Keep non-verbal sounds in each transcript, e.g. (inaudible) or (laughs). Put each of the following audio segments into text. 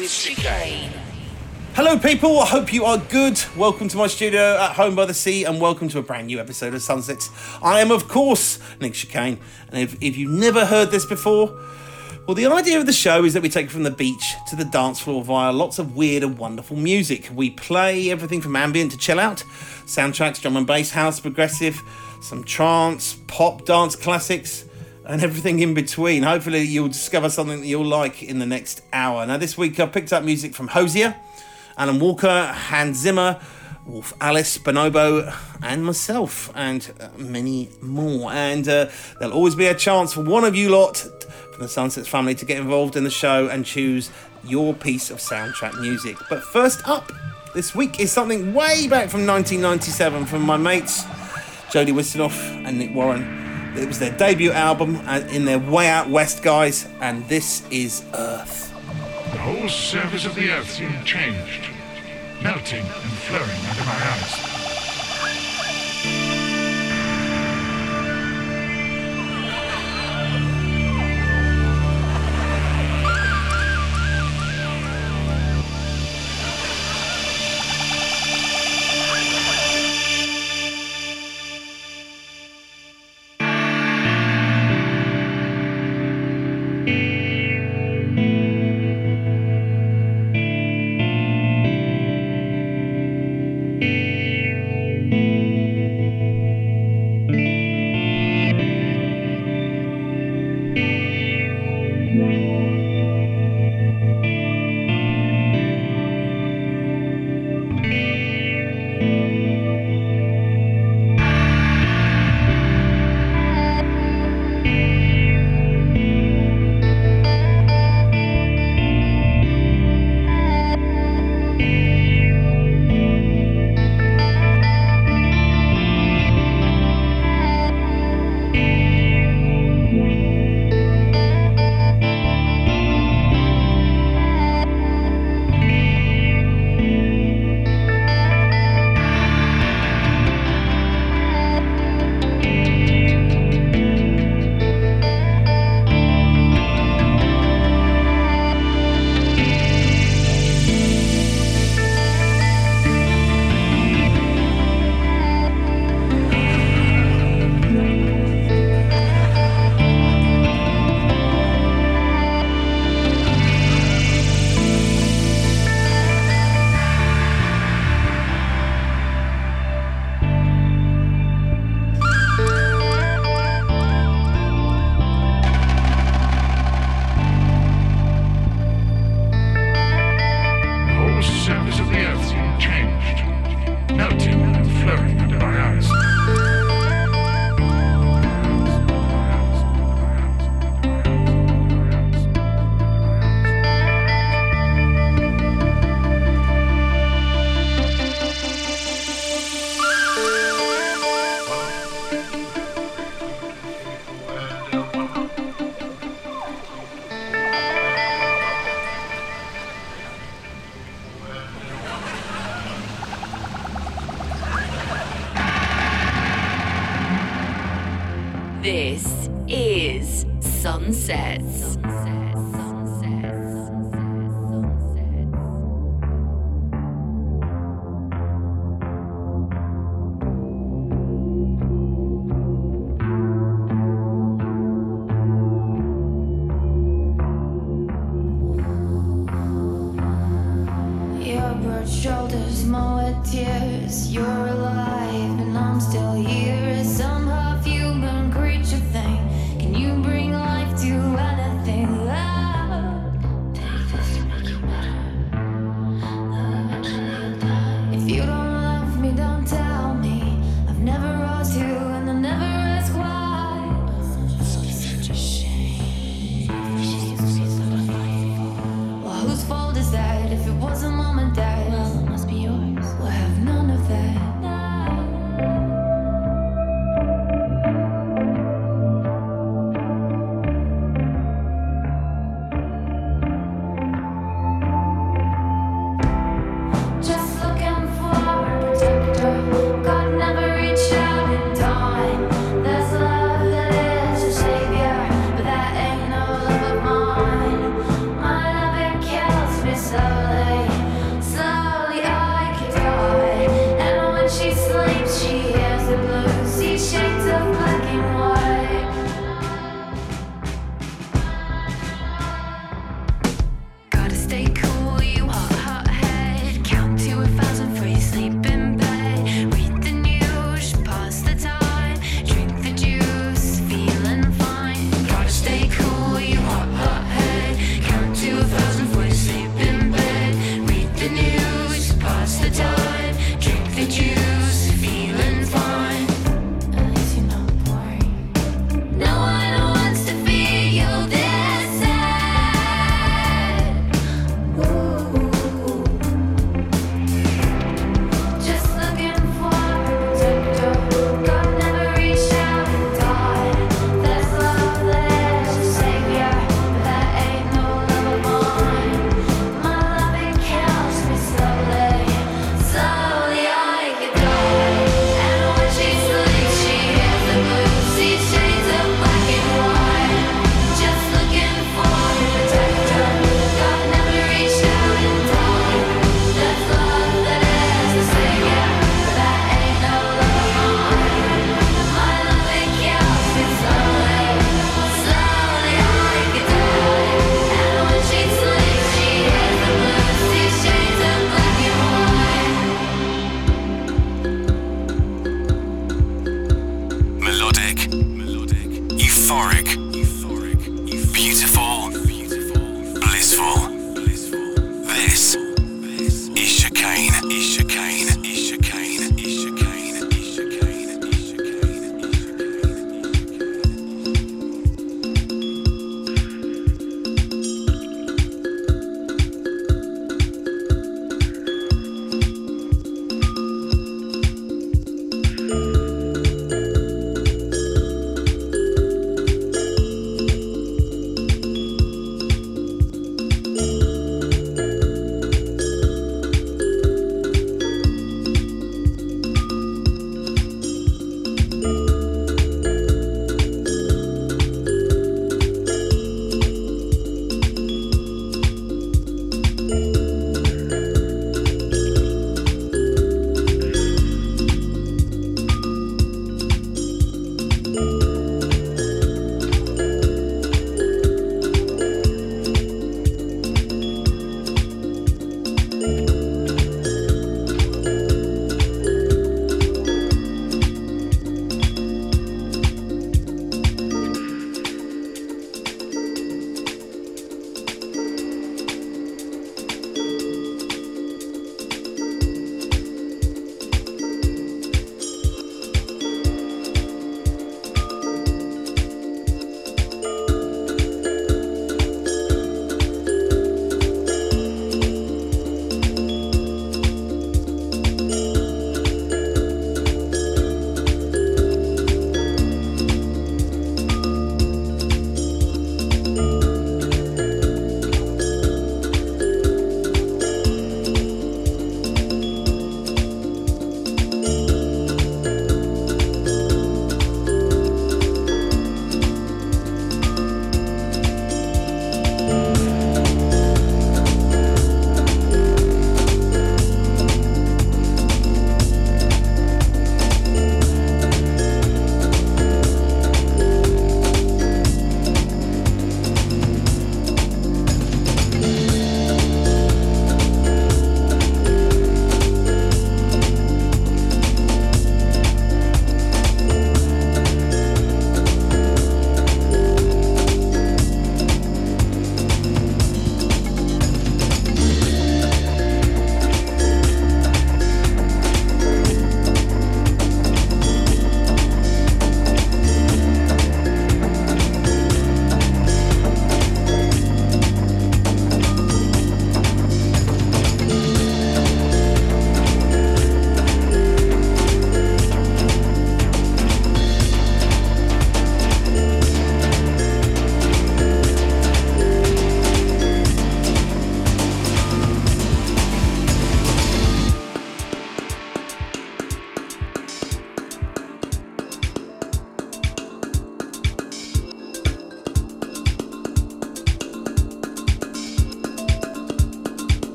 with Chicane. Hello, people. I hope you are good. Welcome to my studio at home by the sea, and welcome to a brand new episode of Sunsets. I am, of course, Nick Chicane. And if, if you've never heard this before, well, the idea of the show is that we take it from the beach to the dance floor via lots of weird and wonderful music. We play everything from ambient to chill out, soundtracks, drum and bass, house, progressive, some trance, pop, dance classics and everything in between. Hopefully, you'll discover something that you'll like in the next hour. Now, this week I've picked up music from Hozier, Alan Walker, Hans Zimmer, Wolf Alice, Bonobo, and myself, and uh, many more. And uh, there'll always be a chance for one of you lot from the Sunsets family to get involved in the show and choose your piece of soundtrack music. But first up this week is something way back from 1997 from my mates Jody Wisternoff and Nick Warren. It was their debut album uh, in their Way Out West guys, and this is Earth. The whole surface of the earth seemed changed, melting and flowing under my eyes.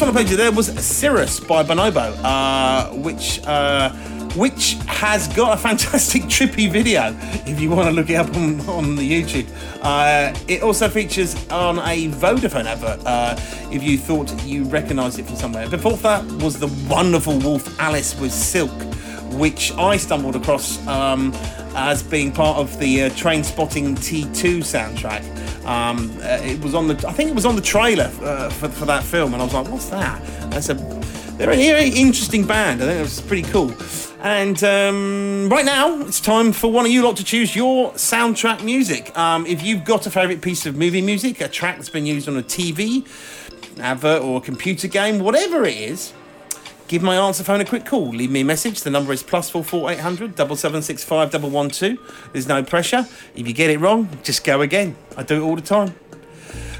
Last one I played you there was Cirrus by Bonobo, uh, which uh, which has got a fantastic (laughs) trippy video if you want to look it up on, on the YouTube. Uh, it also features on a Vodafone advert uh, if you thought you recognised it from somewhere. Before that was the wonderful Wolf Alice with Silk, which I stumbled across um, as being part of the uh, Trainspotting T2 soundtrack. Um, uh, it was on the, I think it was on the trailer uh, for, for that film, and I was like, "What's that?" That's a, they're a very interesting band. I think it was pretty cool. And um, right now, it's time for one of you lot to choose your soundtrack music. Um, if you've got a favourite piece of movie music, a track that's been used on a TV, advert, or a computer game, whatever it is, give my answer phone a quick call. Leave me a message. The number is plus four four eight hundred double seven six five double one two. There's no pressure. If you get it wrong, just go again. I do it all the time.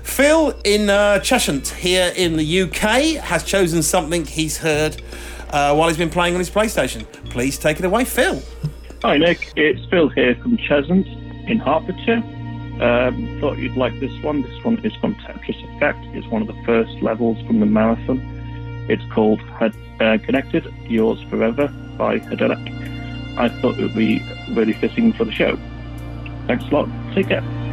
Phil in uh, here in the UK has chosen something he's heard uh, while he's been playing on his PlayStation. Please take it away, Phil. Hi Nick, it's Phil here from Cheshunt in Hertfordshire. Um, thought you'd like this one. This one is from Tetris Effect. It's one of the first levels from the marathon. It's called uh, Connected, Yours Forever by Hydelic. I thought it would be really fitting for the show. Thanks a lot. Take care.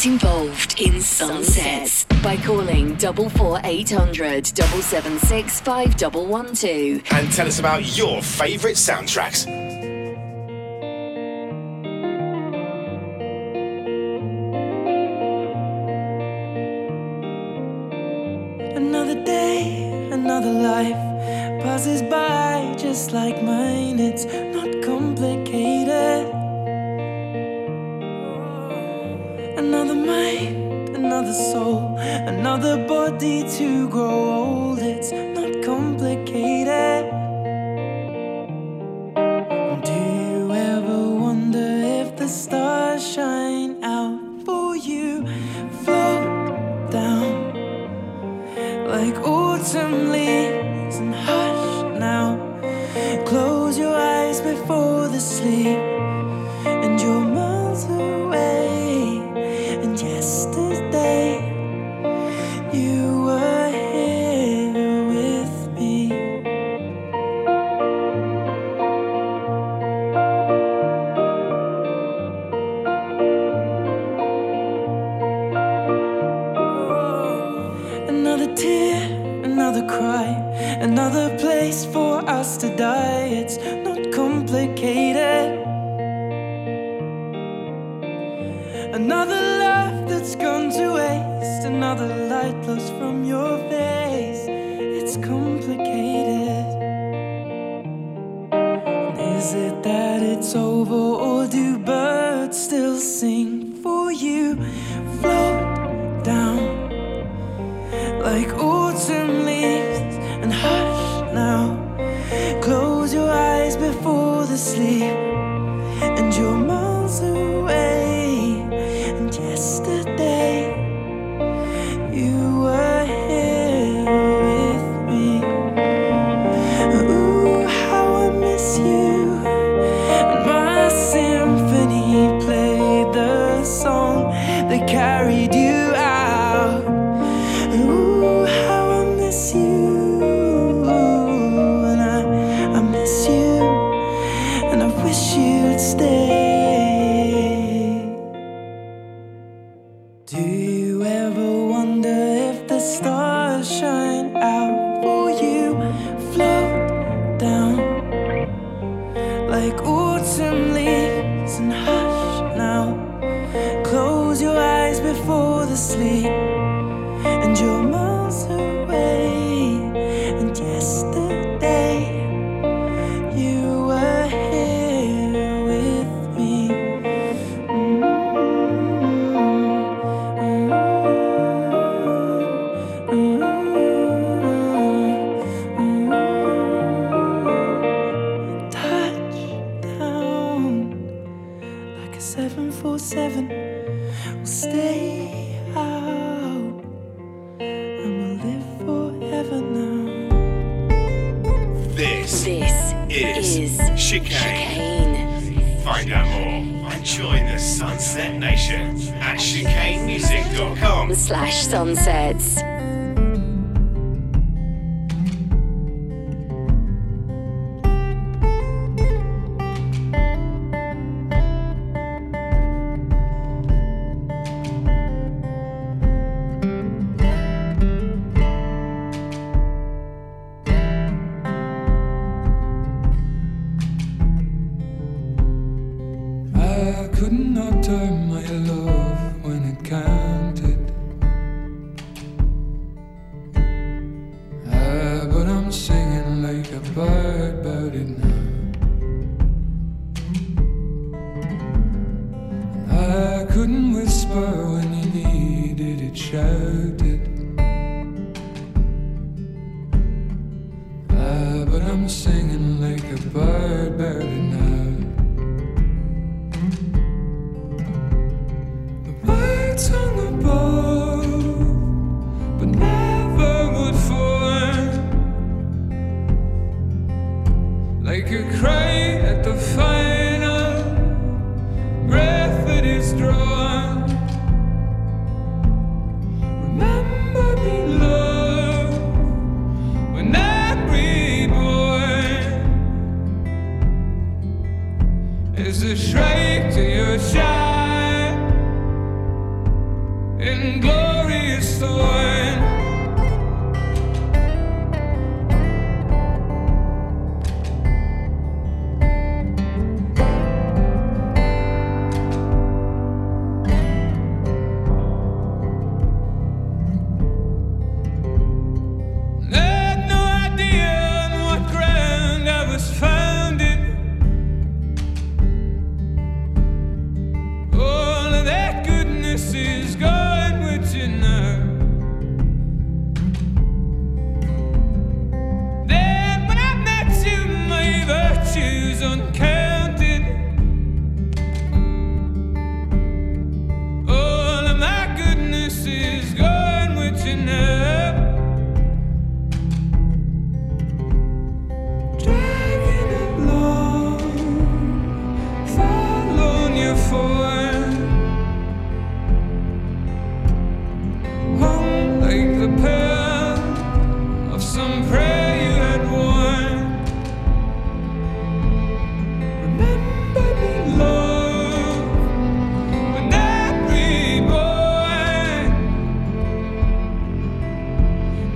Get involved in sunsets by calling 44800 776 5112. And tell us about your favourite soundtracks. stop. night.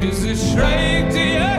Is it straight to your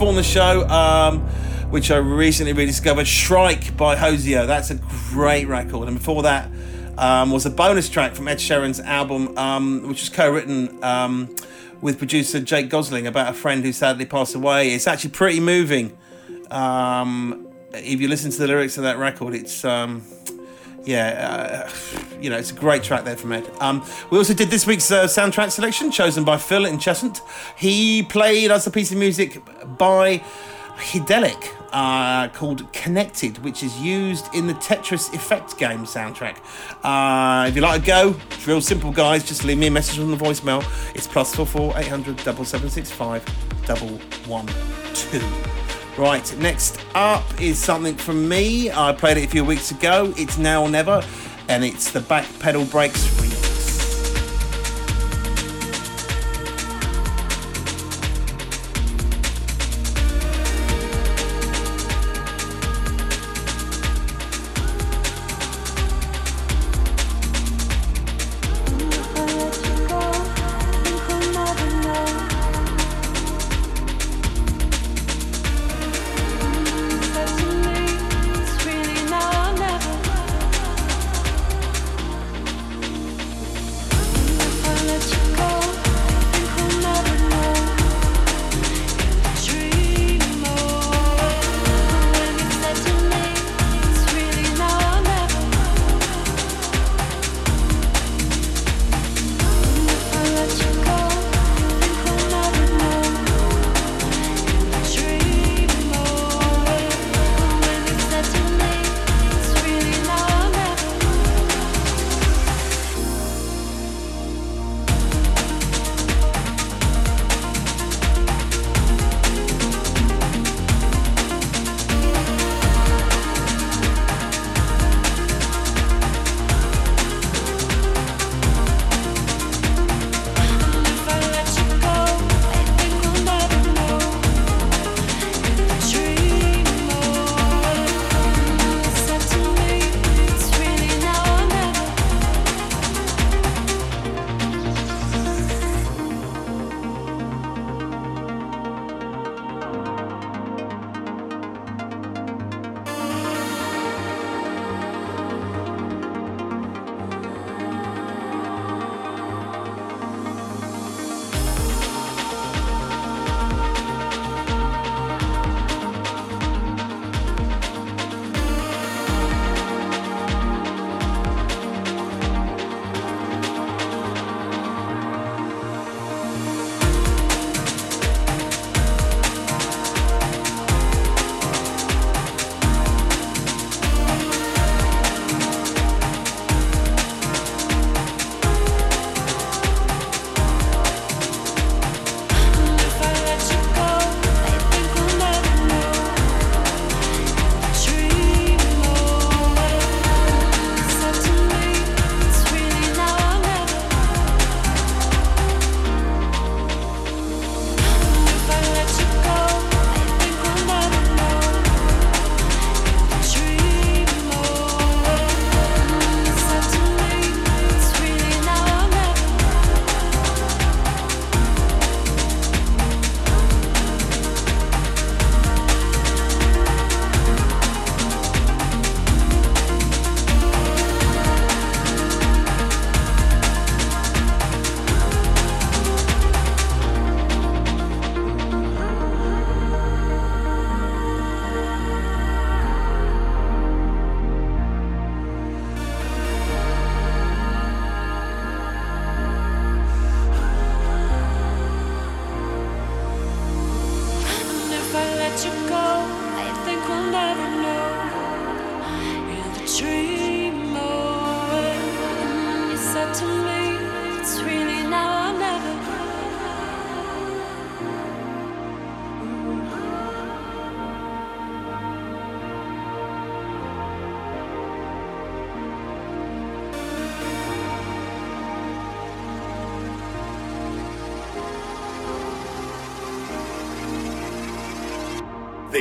before on the show, um, which I recently rediscovered. Shrike by Hozier. That's a great record. And before that um, was a bonus track from Ed Sheeran's album, um, which was co-written um, with producer Jake Gosling about a friend who sadly passed away. It's actually pretty moving. Um, if you listen to the lyrics of that record, it's um, yeah, uh, you know, it's a great track there from Ed. Um, we also did this week's uh, soundtrack selection, chosen by Phil in Cheshunt. He played us a piece of music by Hydelic uh, called Connected, which is used in the Tetris Effect game soundtrack. Uh, if you like to go, it's real simple, guys. Just leave me a message on the voicemail. It's plus four four eight hundred double seven six five double one two. Right, next up is something from me. I played it a few weeks ago. It's Now or Never, and it's the Back Pedal Brakes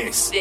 This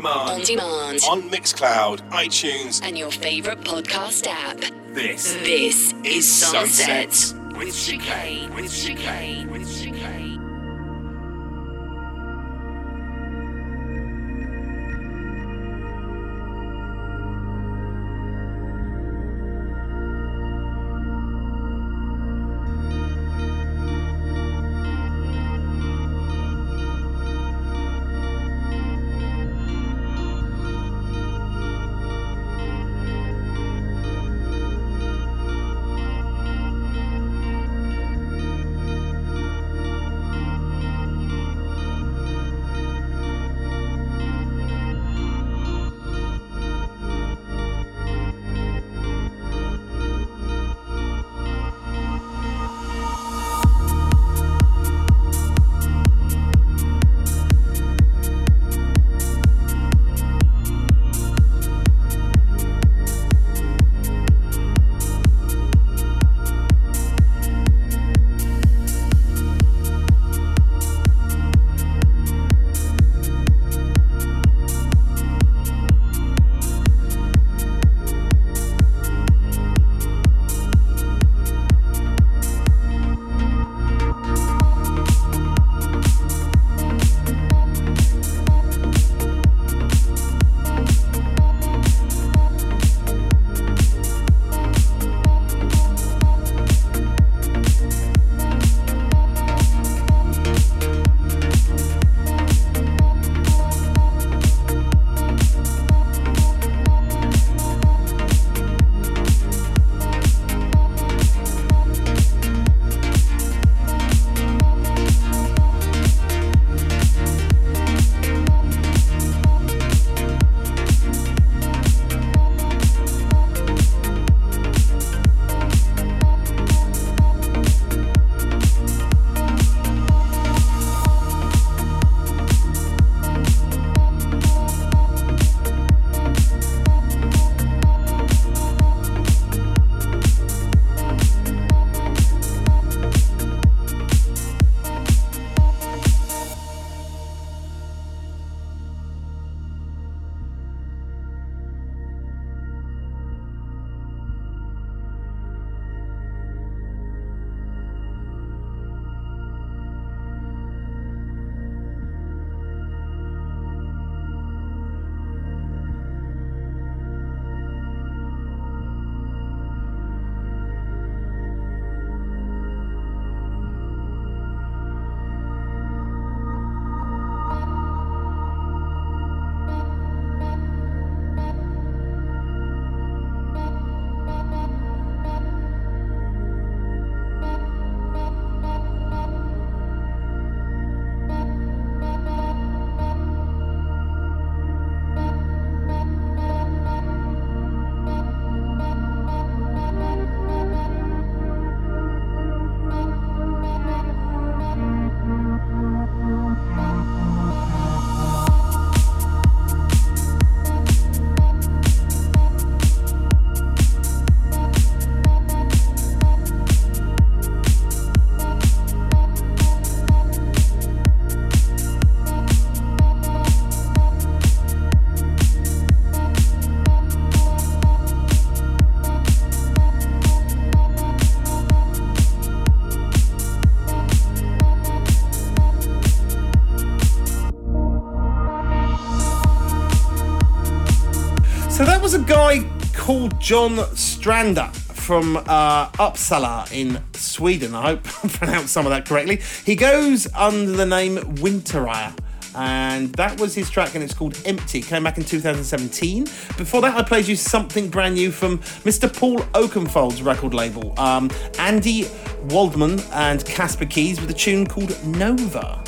demand. On demand. On Mixcloud, iTunes. And your favourite podcast app. This. This is Sunset. Sunset with Chicane. With Chicane. With Chicane. John Strander from uh, Uppsala in Sweden. I hope (laughs) I pronounced some of that correctly. He goes under the name Winterire. And that was his track, and it's called Empty. Came back in 2017. Before that, I played you something brand new from Mr. Paul Oakenfold's record label, um, Andy Waldman and Casper Keys, with a tune called Nova.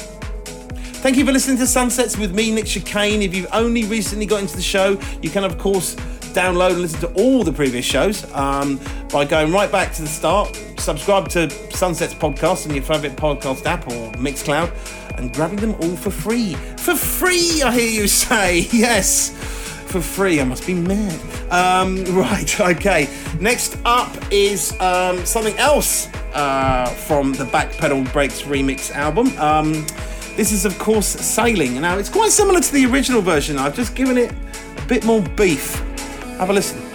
Thank you for listening to Sunsets with me, Nick Chicane. If you've only recently got into the show, you can, of course, download and listen to all the previous shows um, by going right back to the start. Subscribe to Sunset's podcast on your favourite podcast app or Mixcloud and grabbing them all for free. For free, I hear you say. (laughs) Yes, for free. I must be mad. Um, (laughs) right, okay. Next up is um, something else uh, from the Back Pedal Brakes remix album. Um, this is, of course, Sailing. Now, it's quite similar to the original version. I've just given it a bit more beef have a listen.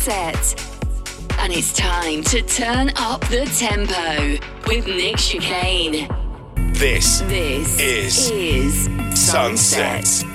set. And it's time to turn up the tempo with Nick Chicane. This, this is, is Sunset. sunset.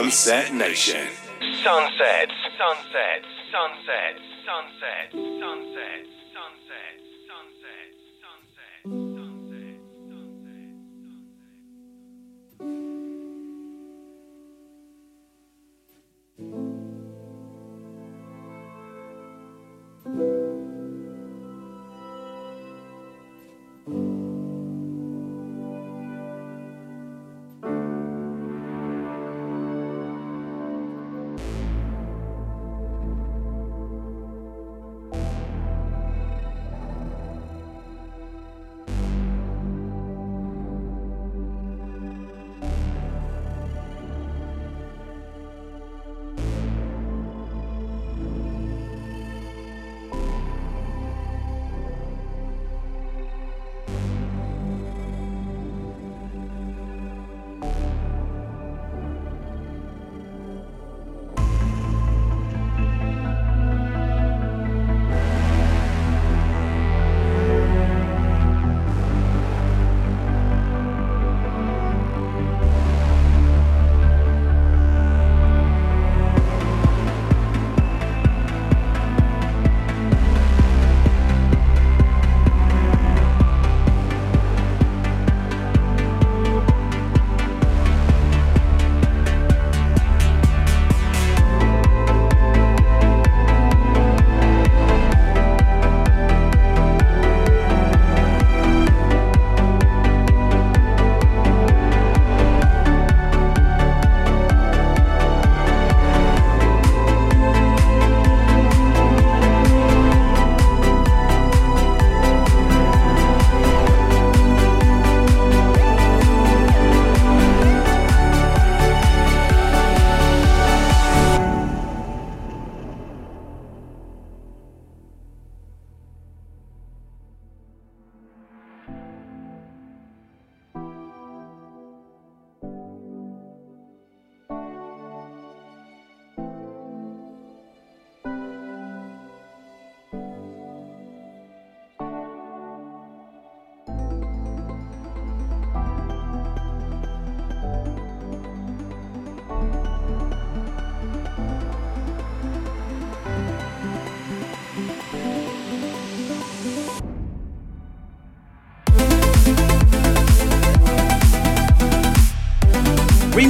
Sunset Nation. Sunsets, sunsets, sunsets, sunsets, sunsets, sunsets, sunsets, sunsets.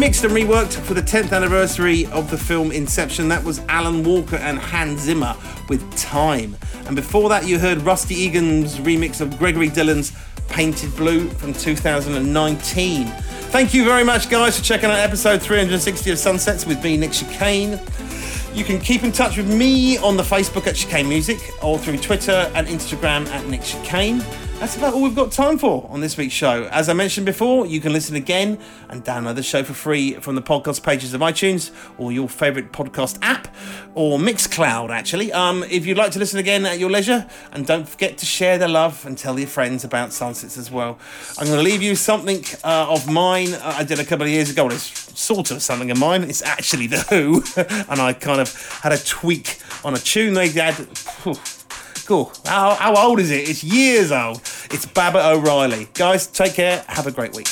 Remixed and reworked for the 10th anniversary of the film Inception, that was Alan Walker and Hans Zimmer with Time. And before that, you heard Rusty Egan's remix of Gregory Dillon's Painted Blue from 2019. Thank you very much, guys, for checking out episode 360 of Sunsets with me, Nick Chicane. You can keep in touch with me on the Facebook at Chicane Music or through Twitter and Instagram at Nick Chicane. That's about all we've got time for on this week's show. As I mentioned before, you can listen again and download the show for free from the podcast pages of iTunes or your favourite podcast app or Mixcloud, actually. Um, if you'd like to listen again at your leisure, and don't forget to share the love and tell your friends about Sunsets as well. I'm going to leave you something uh, of mine uh, I did a couple of years ago. Well, it's sort of something of mine. It's actually The Who, (laughs) and I kind of had a tweak on a tune they had. Phew, Cool. How, how old is it? It's years old. It's Baba O'Riley. Guys, take care. Have a great week.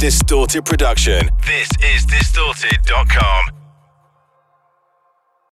Distorted production. This is.